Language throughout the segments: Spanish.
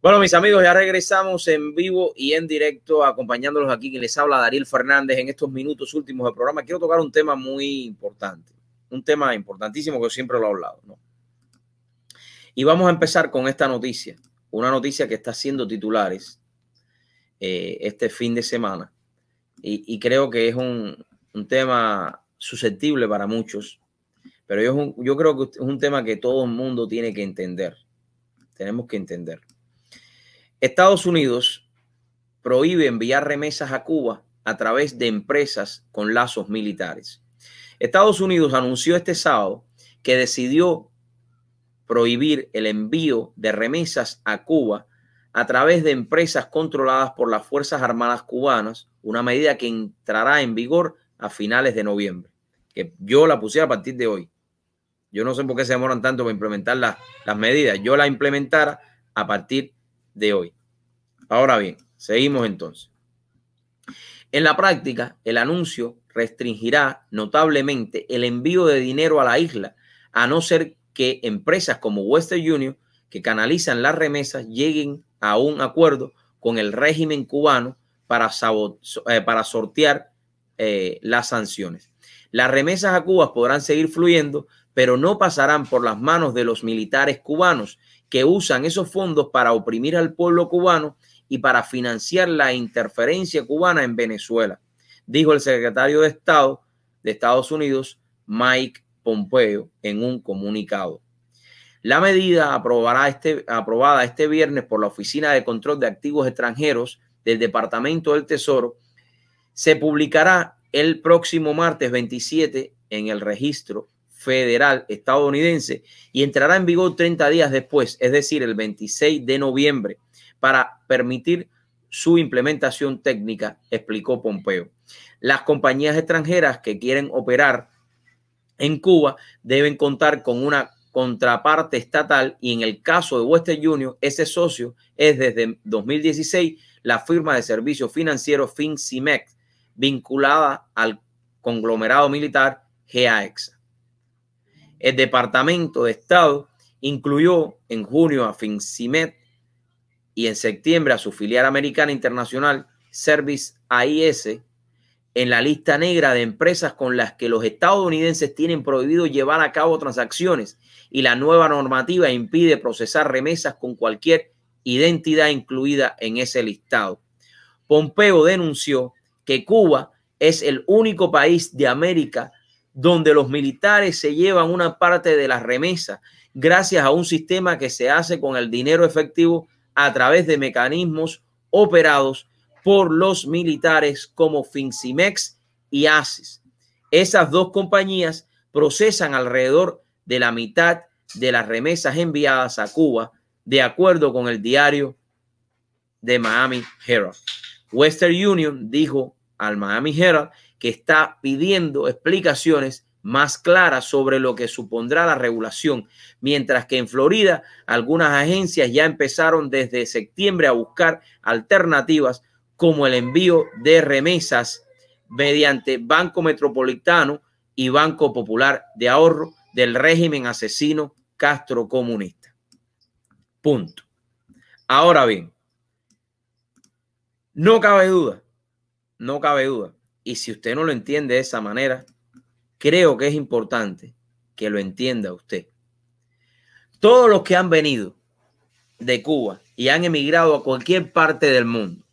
Bueno, mis amigos, ya regresamos en vivo y en directo, acompañándolos aquí. Quien les habla, Dariel Fernández, en estos minutos últimos del programa. Quiero tocar un tema muy importante, un tema importantísimo que siempre lo he hablado. ¿no? Y vamos a empezar con esta noticia, una noticia que está haciendo titulares eh, este fin de semana. Y, creo que es un, un, tema susceptible para muchos, pero yo, yo creo que es un tema que todo el mundo tiene que entender. Tenemos que entender. Estados Unidos prohíbe enviar remesas a Cuba a través de empresas con lazos militares. Estados Unidos anunció este sábado que decidió prohibir el envío de remesas a Cuba a través de empresas controladas por las Fuerzas Armadas cubanas, una medida que entrará en vigor a finales de noviembre, que yo la pusiera a partir de hoy. Yo no sé por qué se demoran tanto para implementar las, las medidas. Yo la implementara a partir de hoy. Ahora bien, seguimos entonces. En la práctica, el anuncio restringirá notablemente el envío de dinero a la isla, a no ser que empresas como Western Union, que canalizan las remesas, lleguen a un acuerdo con el régimen cubano para, eh, sortear eh, las sanciones. Las remesas a Cuba podrán seguir fluyendo, pero no pasarán por las manos de los militares cubanos que usan esos fondos para oprimir al pueblo cubano y para financiar la interferencia cubana en Venezuela, dijo el secretario de Estado de Estados Unidos, Mike Pompeo, en un comunicado. La medida aprobará este, aprobada este viernes por la Oficina de Control de Activos Extranjeros del Departamento del Tesoro se publicará el próximo martes 27 en el registro federal estadounidense y entrará en vigor 30 días después, es decir, el 26 de noviembre, para permitir su implementación técnica, explicó Pompeo. Las compañías extranjeras que quieren operar en Cuba deben contar con una contraparte estatal y en el caso de Western Union, ese socio es desde 2016 la firma de servicios financieros FinCimex, vinculada al conglomerado militar GAEX. El Departamento de Estado incluyó en junio a FinCimex y en septiembre a su filial americana internacional Service AIS en la lista negra de empresas con las que los estadounidenses tienen prohibido llevar a cabo transacciones y la nueva normativa impide procesar remesas con cualquier identidad incluida en ese listado. Pompeo denunció que Cuba es el único país de América donde los militares se llevan una parte de las remesas gracias a un sistema que se hace con el dinero efectivo a través de mecanismos operados por los militares como Fincimex y ASIS. Esas dos compañías procesan alrededor de la mitad de las remesas enviadas a Cuba, de acuerdo con el diario de Miami Herald. Western Union dijo al Miami Herald que está pidiendo explicaciones más claras sobre lo que supondrá la regulación, mientras que en Florida algunas agencias ya empezaron desde septiembre a buscar alternativas como el envío de remesas mediante Banco Metropolitano y Banco Popular de Ahorro del régimen asesino Castro comunista. Punto. Ahora bien, no cabe duda, no cabe duda. Y si usted no lo entiende de esa manera, creo que es importante que lo entienda usted. Todos los que han venido de Cuba y han emigrado a cualquier parte del mundo,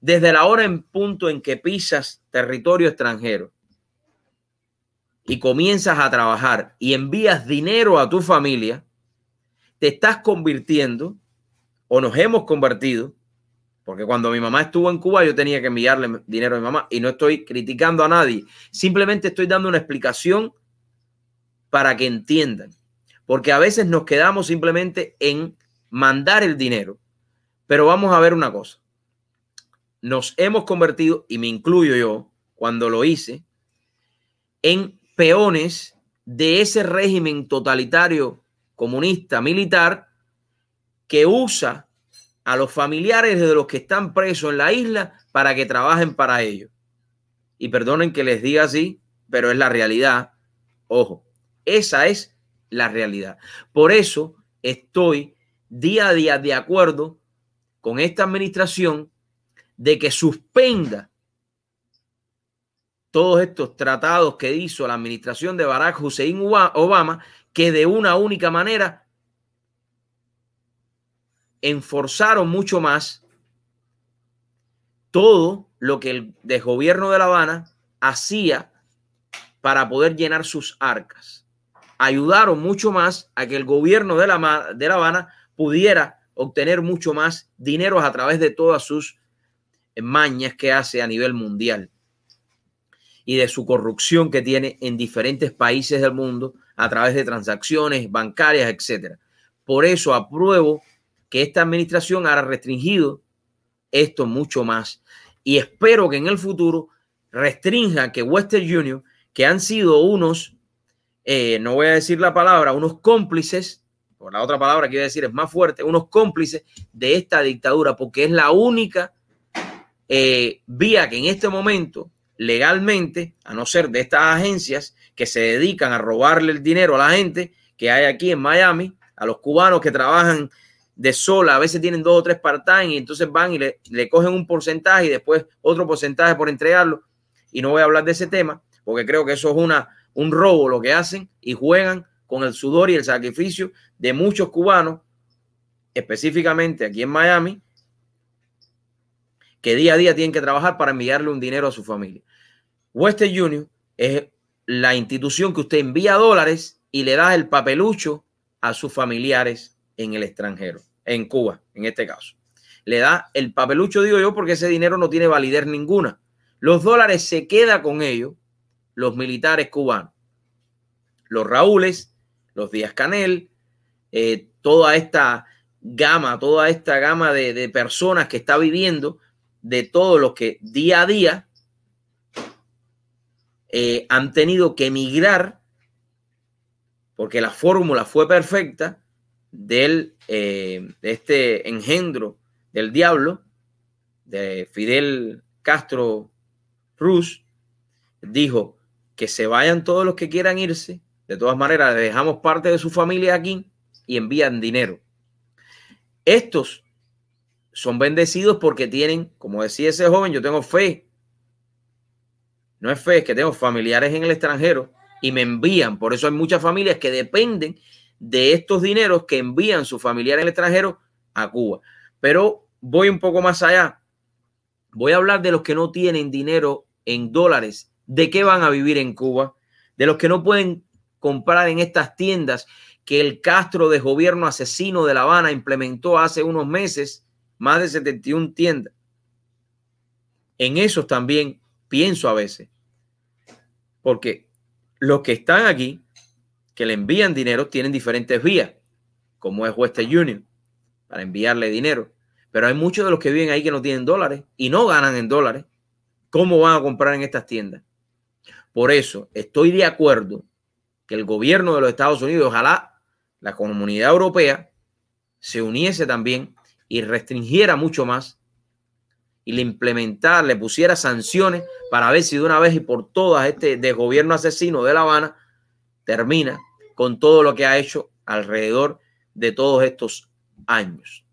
desde la hora en punto en que pisas territorio extranjero y comienzas a trabajar y envías dinero a tu familia, te estás convirtiendo o nos hemos convertido porque cuando mi mamá estuvo en Cuba, yo tenía que enviarle dinero a mi mamá y no estoy criticando a nadie. Simplemente estoy dando una explicación para que entiendan. Porque a veces nos quedamos simplemente en mandar el dinero. Pero vamos a ver una cosa. Nos hemos convertido, y me incluyo yo cuando lo hice, en peones de ese régimen totalitario comunista militar que usa a los familiares de los que están presos en la isla para que trabajen para ellos. Y perdonen que les diga así, pero es la realidad. Ojo, esa es la realidad. Por eso estoy día a día de acuerdo con esta administración de que suspenda todos estos tratados que hizo la administración de Barack Hussein Obama, que de una única manera enforzaron mucho más todo lo que el desgobierno de La Habana hacía para poder llenar sus arcas. Ayudaron mucho más a que el gobierno de La, de la Habana pudiera obtener mucho más dinero a través de todas sus mañas que hace a nivel mundial y de su corrupción que tiene en diferentes países del mundo a través de transacciones bancarias, etcétera. Por eso apruebo que esta administración ha restringido esto mucho más. Y espero que en el futuro restrinja que Western Union, que han sido unos, eh, no voy a decir la palabra, unos cómplices, por la otra palabra que quiero decir es más fuerte, unos cómplices de esta dictadura, porque es la única eh, vía que en este momento legalmente, a no ser de estas agencias que se dedican a robarle el dinero a la gente que hay aquí en Miami, a los cubanos que trabajan de sola, a veces tienen dos o tres part-time y entonces van y le, le, cogen un porcentaje y después otro porcentaje por entregarlo. Y no voy a hablar de ese tema porque creo que eso es una, un robo lo que hacen y juegan con el sudor y el sacrificio de muchos cubanos, específicamente aquí en Miami, que día a día tienen que trabajar para enviarle un dinero a su familia. Western Union es la institución que usted envía dólares y le da el papelucho a sus familiares en el extranjero en Cuba, en este caso. Le da el papelucho, digo yo, porque ese dinero no tiene validez ninguna. Los dólares se queda con ellos los militares cubanos. Los Raúles, los Díaz Canel, eh, toda esta gama, toda esta gama de, de personas que está viviendo, de todos los que día a día eh, han tenido que emigrar porque la fórmula fue perfecta del, eh, este engendro del diablo, de Fidel Castro Ruz, dijo que se vayan todos los que quieran irse. De todas maneras, dejamos parte de su familia aquí y envían dinero. Estos son bendecidos porque tienen, como decía ese joven, yo tengo fe. No es fe, es que tengo familiares en el extranjero y me envían. Por eso hay muchas familias que dependen de estos dineros que envían sus familiares en el extranjero a Cuba. Pero voy un poco más allá. Voy a hablar de los que no tienen dinero en dólares. ¿De qué van a vivir en Cuba? De los que no pueden comprar en estas tiendas que el Castro de gobierno asesino de La Habana implementó hace unos meses, más de 71 tiendas. En esos también pienso a veces. Porque los que están aquí que le envían dinero tienen diferentes vías, como es Western Union, para enviarle dinero. Pero hay muchos de los que viven ahí que no tienen dólares y no ganan en dólares. ¿Cómo van a comprar en estas tiendas? Por eso estoy de acuerdo que el gobierno de los Estados Unidos, ojalá la comunidad europea, se uniese también y restringiera mucho más y le implementara, le pusiera sanciones para ver si de una vez y por todas este de gobierno asesino de La Habana termina con todo lo que ha hecho alrededor de todos estos años.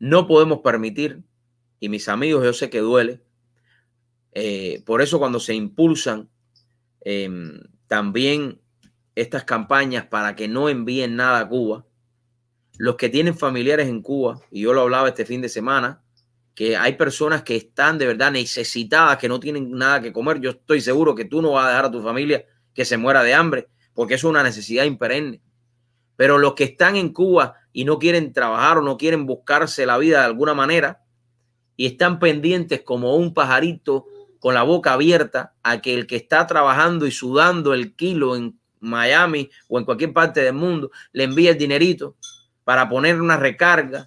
No podemos permitir, y mis amigos, yo sé que duele, eh, por eso cuando se impulsan em, también estas campañas para que no envíen nada a Cuba, los que tienen familiares en Cuba, y yo lo hablaba este fin de semana, que hay personas que están de verdad necesitadas, que no tienen nada que comer. Yo estoy seguro que tú no vas a dejar a tu familia que se muera de hambre porque es una necesidad imperenne. Pero los que están en Cuba y no quieren trabajar o no quieren buscarse la vida de alguna manera y están pendientes como un pajarito con la boca abierta a que el que está trabajando y sudando el kilo en Miami o en cualquier parte del mundo le envíe el dinerito para poner una recarga.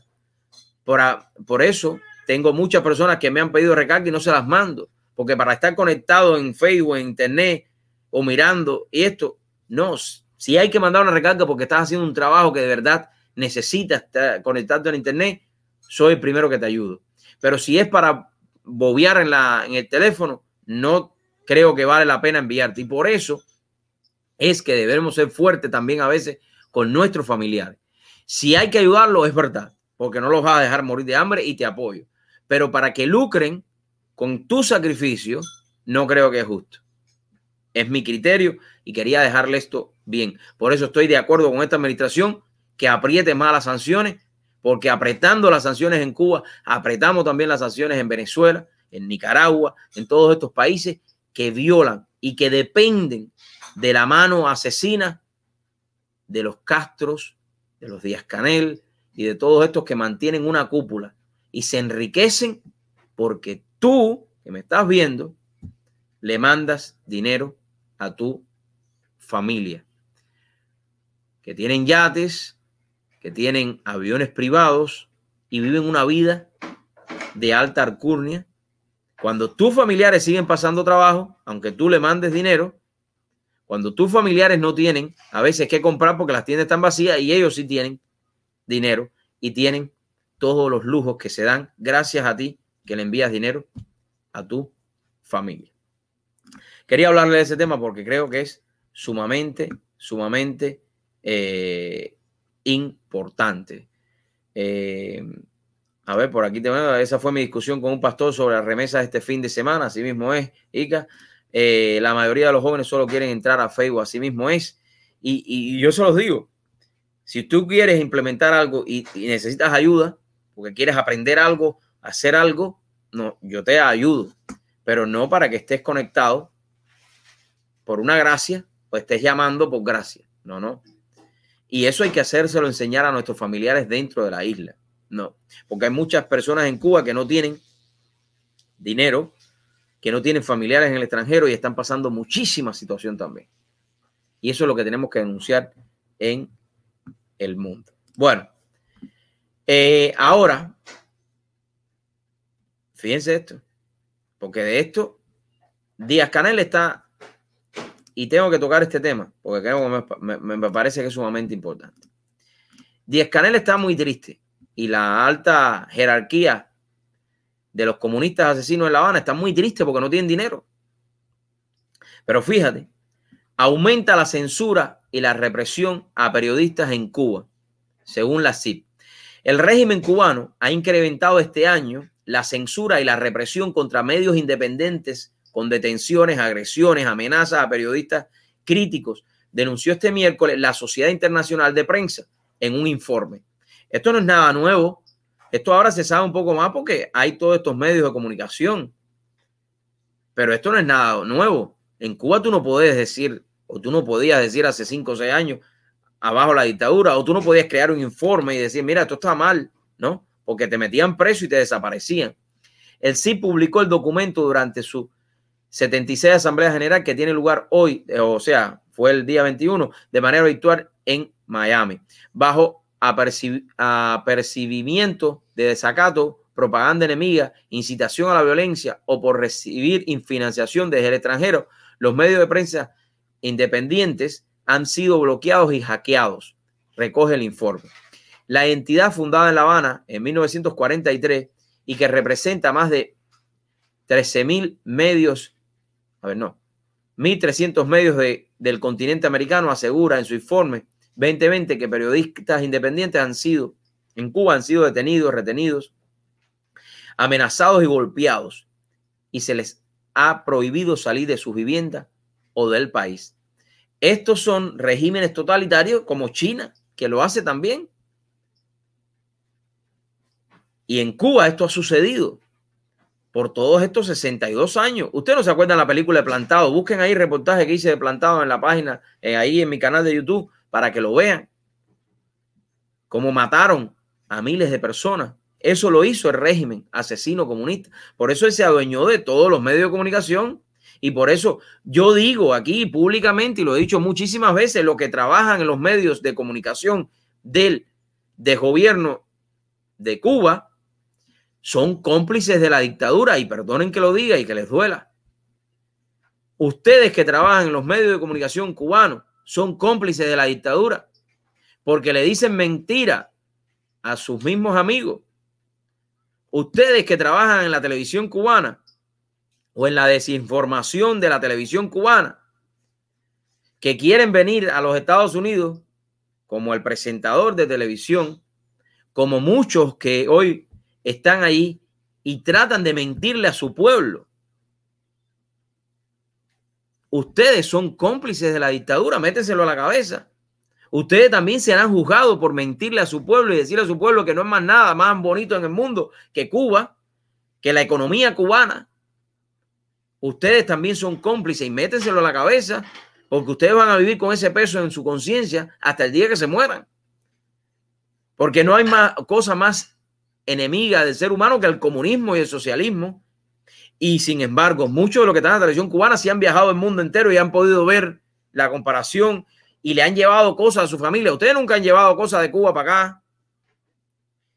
Por, por eso tengo muchas personas que me han pedido recarga y no se las mando, porque para estar conectado en Facebook, en Internet o mirando y esto, no, si hay que mandar una recarga porque estás haciendo un trabajo que de verdad necesitas conectarte a internet, soy el primero que te ayudo. Pero si es para bobear en, la, en el teléfono, no creo que vale la pena enviarte. Y por eso es que debemos ser fuertes también a veces con nuestros familiares. Si hay que ayudarlo, es verdad, porque no los vas a dejar morir de hambre y te apoyo. Pero para que lucren con tu sacrificio, no creo que es justo. Es mi criterio y quería dejarle esto bien. Por eso estoy de acuerdo con esta administración que apriete más las sanciones, porque apretando las sanciones en Cuba, apretamos también las sanciones en Venezuela, en Nicaragua, en todos estos países que violan y que dependen de la mano asesina de los Castros, de los Díaz Canel y de todos estos que mantienen una cúpula y se enriquecen porque tú, que me estás viendo, le mandas dinero a tu familia, que tienen yates, que tienen aviones privados y viven una vida de alta alcurnia. Cuando tus familiares siguen pasando trabajo, aunque tú le mandes dinero, cuando tus familiares no tienen a veces que comprar porque las tiendas están vacías y ellos sí tienen dinero y tienen todos los lujos que se dan gracias a ti que le envías dinero a tu familia. Quería hablarle de ese tema porque creo que es sumamente, sumamente eh, importante. Eh, a ver, por aquí tengo, esa fue mi discusión con un pastor sobre las remesas este fin de semana, así mismo es, Ica. Eh, la mayoría de los jóvenes solo quieren entrar a Facebook, así mismo es. Y, yo se los digo, si tú quieres implementar algo y, necesitas ayuda, porque quieres aprender algo, hacer algo, no, yo te ayudo, pero no para que estés conectado por una gracia o estés llamando por gracia. No, no. Y eso hay que hacérselo enseñar a nuestros familiares dentro de la isla. No, porque hay muchas personas en Cuba que no tienen dinero que no tienen familiares en el extranjero y están pasando muchísima situación también. Y eso es lo que tenemos que denunciar en el mundo. Bueno, eh, ahora, fíjense esto, porque de esto, Díaz Canel está, y tengo que tocar este tema, porque creo que me, parece que es sumamente importante. Díaz Canel está muy triste y la alta jerarquía de los comunistas asesinos en La Habana están muy tristes porque no tienen dinero. Pero fíjate, aumenta la censura y la represión a periodistas en Cuba, según la CIP. El régimen cubano ha incrementado este año la censura y la represión contra medios independientes con detenciones, agresiones, amenazas a periodistas críticos, denunció este miércoles la Sociedad Internacional de Prensa en un informe. Esto no es nada nuevo esto ahora se sabe un poco más porque hay todos estos medios de comunicación. Pero esto no es nada nuevo. En Cuba tú no puedes decir, o tú no podías decir hace cinco o seis años, abajo la dictadura, o tú no podías crear un informe y decir, mira, esto está mal, ¿no? Porque te metían preso y te desaparecían. El sí publicó el documento durante su 76 Asamblea General que tiene lugar hoy, eh, o sea, fue el día 21, de manera virtual en Miami, bajo apercibimiento de desacato, propaganda enemiga, incitación a la violencia o por recibir financiación desde el extranjero, los medios de prensa independientes han sido bloqueados y hackeados, recoge el informe. La entidad fundada en La Habana en 1943 y que representa más de 13.000 medios, a ver, no, 1.300 medios de, del continente americano asegura en su informe 2020 que periodistas independientes han sido, en Cuba han sido detenidos, retenidos, amenazados y golpeados y se les ha prohibido salir de sus viviendas o del país. Estos son regímenes totalitarios como China, que lo hace también. Y en Cuba esto ha sucedido por todos estos 62 años. Ustedes no se acuerdan la película de Plantado. Busquen ahí reportaje que hice de Plantado en la página, eh, ahí en mi canal de YouTube para que lo vean. Cómo mataron a miles de personas. Eso lo hizo el régimen asesino comunista. Por eso él se adueñó de todos los medios de comunicación. Y por eso yo digo aquí públicamente, y lo he dicho muchísimas veces, los que trabajan en los medios de comunicación del de gobierno de Cuba son cómplices de la dictadura. Y perdonen que lo diga y que les duela. Ustedes que trabajan en los medios de comunicación cubanos son cómplices de la dictadura porque le dicen mentira a sus mismos amigos. Ustedes que trabajan en la televisión cubana o en la desinformación de la televisión cubana, que quieren venir a los Estados Unidos como el presentador de televisión, como muchos que hoy están ahí y tratan de mentirle a su pueblo. Ustedes son cómplices de la dictadura, métenselo a la cabeza. Ustedes también serán juzgados por mentirle a su pueblo y decirle a su pueblo que no es más nada más bonito en el mundo que Cuba, que la economía cubana. Ustedes también son cómplices y métenselo a la cabeza porque ustedes van a vivir con ese peso en su conciencia hasta el día que se mueran. Porque no hay más cosa más enemiga del ser humano que el comunismo y el socialismo. Y sin embargo, muchos de los que están en la televisión cubana sí han viajado el mundo entero y han podido ver la comparación y le han llevado cosas a su familia. Ustedes nunca han llevado cosas de Cuba para acá,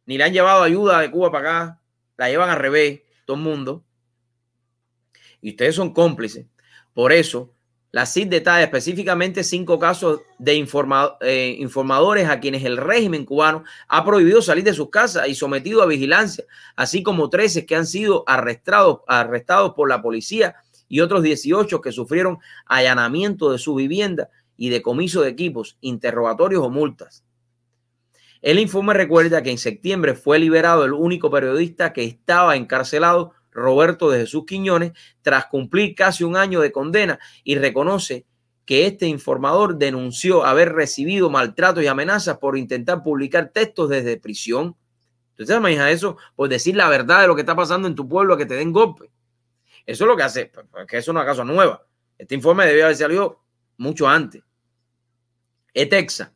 ni le han llevado ayuda de Cuba para acá. La llevan al revés, todo el mundo. Y ustedes son cómplices. Por eso, la CID detalla específicamente cinco casos de eh, informadores a quienes el régimen cubano ha prohibido salir de sus casas y sometido a vigilancia, así como 13 que han sido arrestados, arrestados por la policía y otros 18 que sufrieron allanamiento de su vivienda y decomiso de equipos, interrogatorios o multas. El informe recuerda que en septiembre fue liberado el único periodista que estaba encarcelado Roberto de Jesús Quiñones, tras cumplir casi un año de condena y reconoce que este informador denunció haber recibido maltratos y amenazas por intentar publicar textos desde prisión. Entonces, imagina eso por decir la verdad de lo que está pasando en tu pueblo, que te den golpe. Eso es lo que hace, pues, pues, que eso no es una cosa nueva. Este informe debió haber salido mucho antes. ETEXA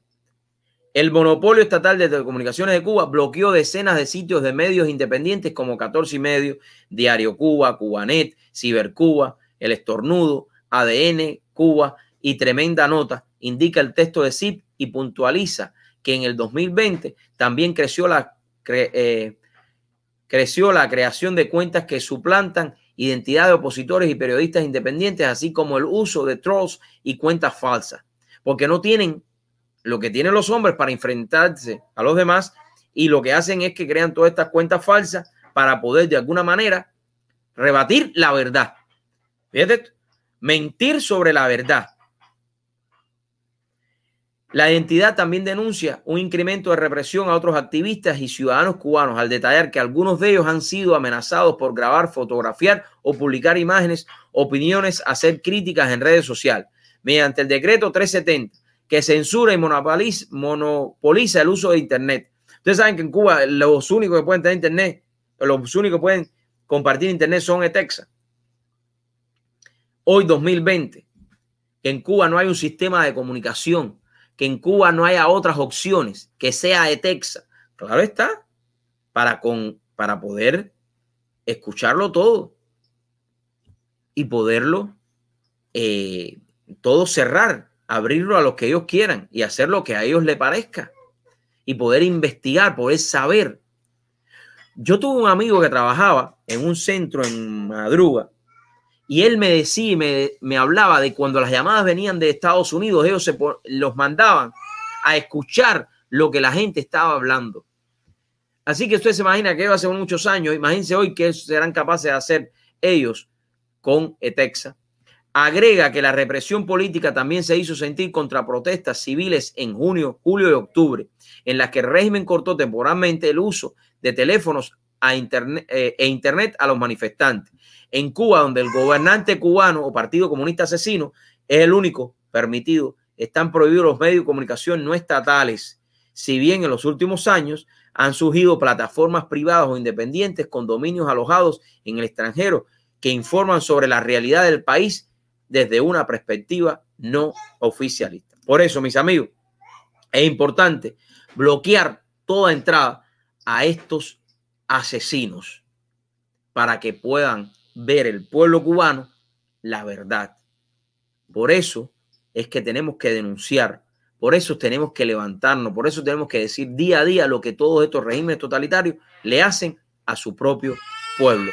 el monopolio estatal de telecomunicaciones de Cuba bloqueó decenas de sitios de medios independientes como 14 y medio, Diario Cuba, Cubanet, Cibercuba, El Estornudo, ADN, Cuba y Tremenda Nota, indica el texto de CIP y puntualiza que en el 2020 también creció la, eh, creció la creación de cuentas que suplantan identidad de opositores y periodistas independientes, así como el uso de trolls y cuentas falsas, porque no tienen lo que tienen los hombres para enfrentarse a los demás y lo que hacen es que crean todas estas cuentas falsas para poder de alguna manera rebatir la verdad. Fíjate, mentir sobre la verdad. La identidad también denuncia un incremento de represión a otros activistas y ciudadanos cubanos al detallar que algunos de ellos han sido amenazados por grabar, fotografiar o publicar imágenes, opiniones, hacer críticas en redes sociales. Mediante el decreto 370, que censura y monopoliza, el uso de Internet. Ustedes saben que en Cuba los únicos que pueden tener Internet, los únicos que pueden compartir Internet son ETEXA. Hoy 2020, que en Cuba no hay un sistema de comunicación, que en Cuba no haya otras opciones, que sea ETEXA. Claro está, para, con, para poder escucharlo todo y poderlo eh, todo cerrar abrirlo a lo que ellos quieran y hacer lo que a ellos les parezca y poder investigar, poder saber. Yo tuve un amigo que trabajaba en un centro en Madruga y él me decía, me, me hablaba de cuando las llamadas venían de Estados Unidos, ellos se los mandaban a escuchar lo que la gente estaba hablando. Así que usted se imagina que hace muchos años, imagínense hoy qué serán capaces de hacer ellos con ETEXA Agrega que la represión política también se hizo sentir contra protestas civiles en junio, julio y octubre, en las que el régimen cortó temporalmente el uso de teléfonos a internet, eh, e internet a los manifestantes. En Cuba, donde el gobernante cubano o Partido Comunista Asesino es el único permitido, están prohibidos los medios de comunicación no estatales. Si bien en los últimos años han surgido plataformas privadas o independientes con dominios alojados en el extranjero que informan sobre la realidad del país desde una perspectiva no oficialista. Por eso, mis amigos, es importante bloquear toda entrada a estos asesinos para que puedan ver el pueblo cubano la verdad. Por eso es que tenemos que denunciar, por eso tenemos que levantarnos, por eso tenemos que decir día a día lo que todos estos regímenes totalitarios le hacen a su propio pueblo.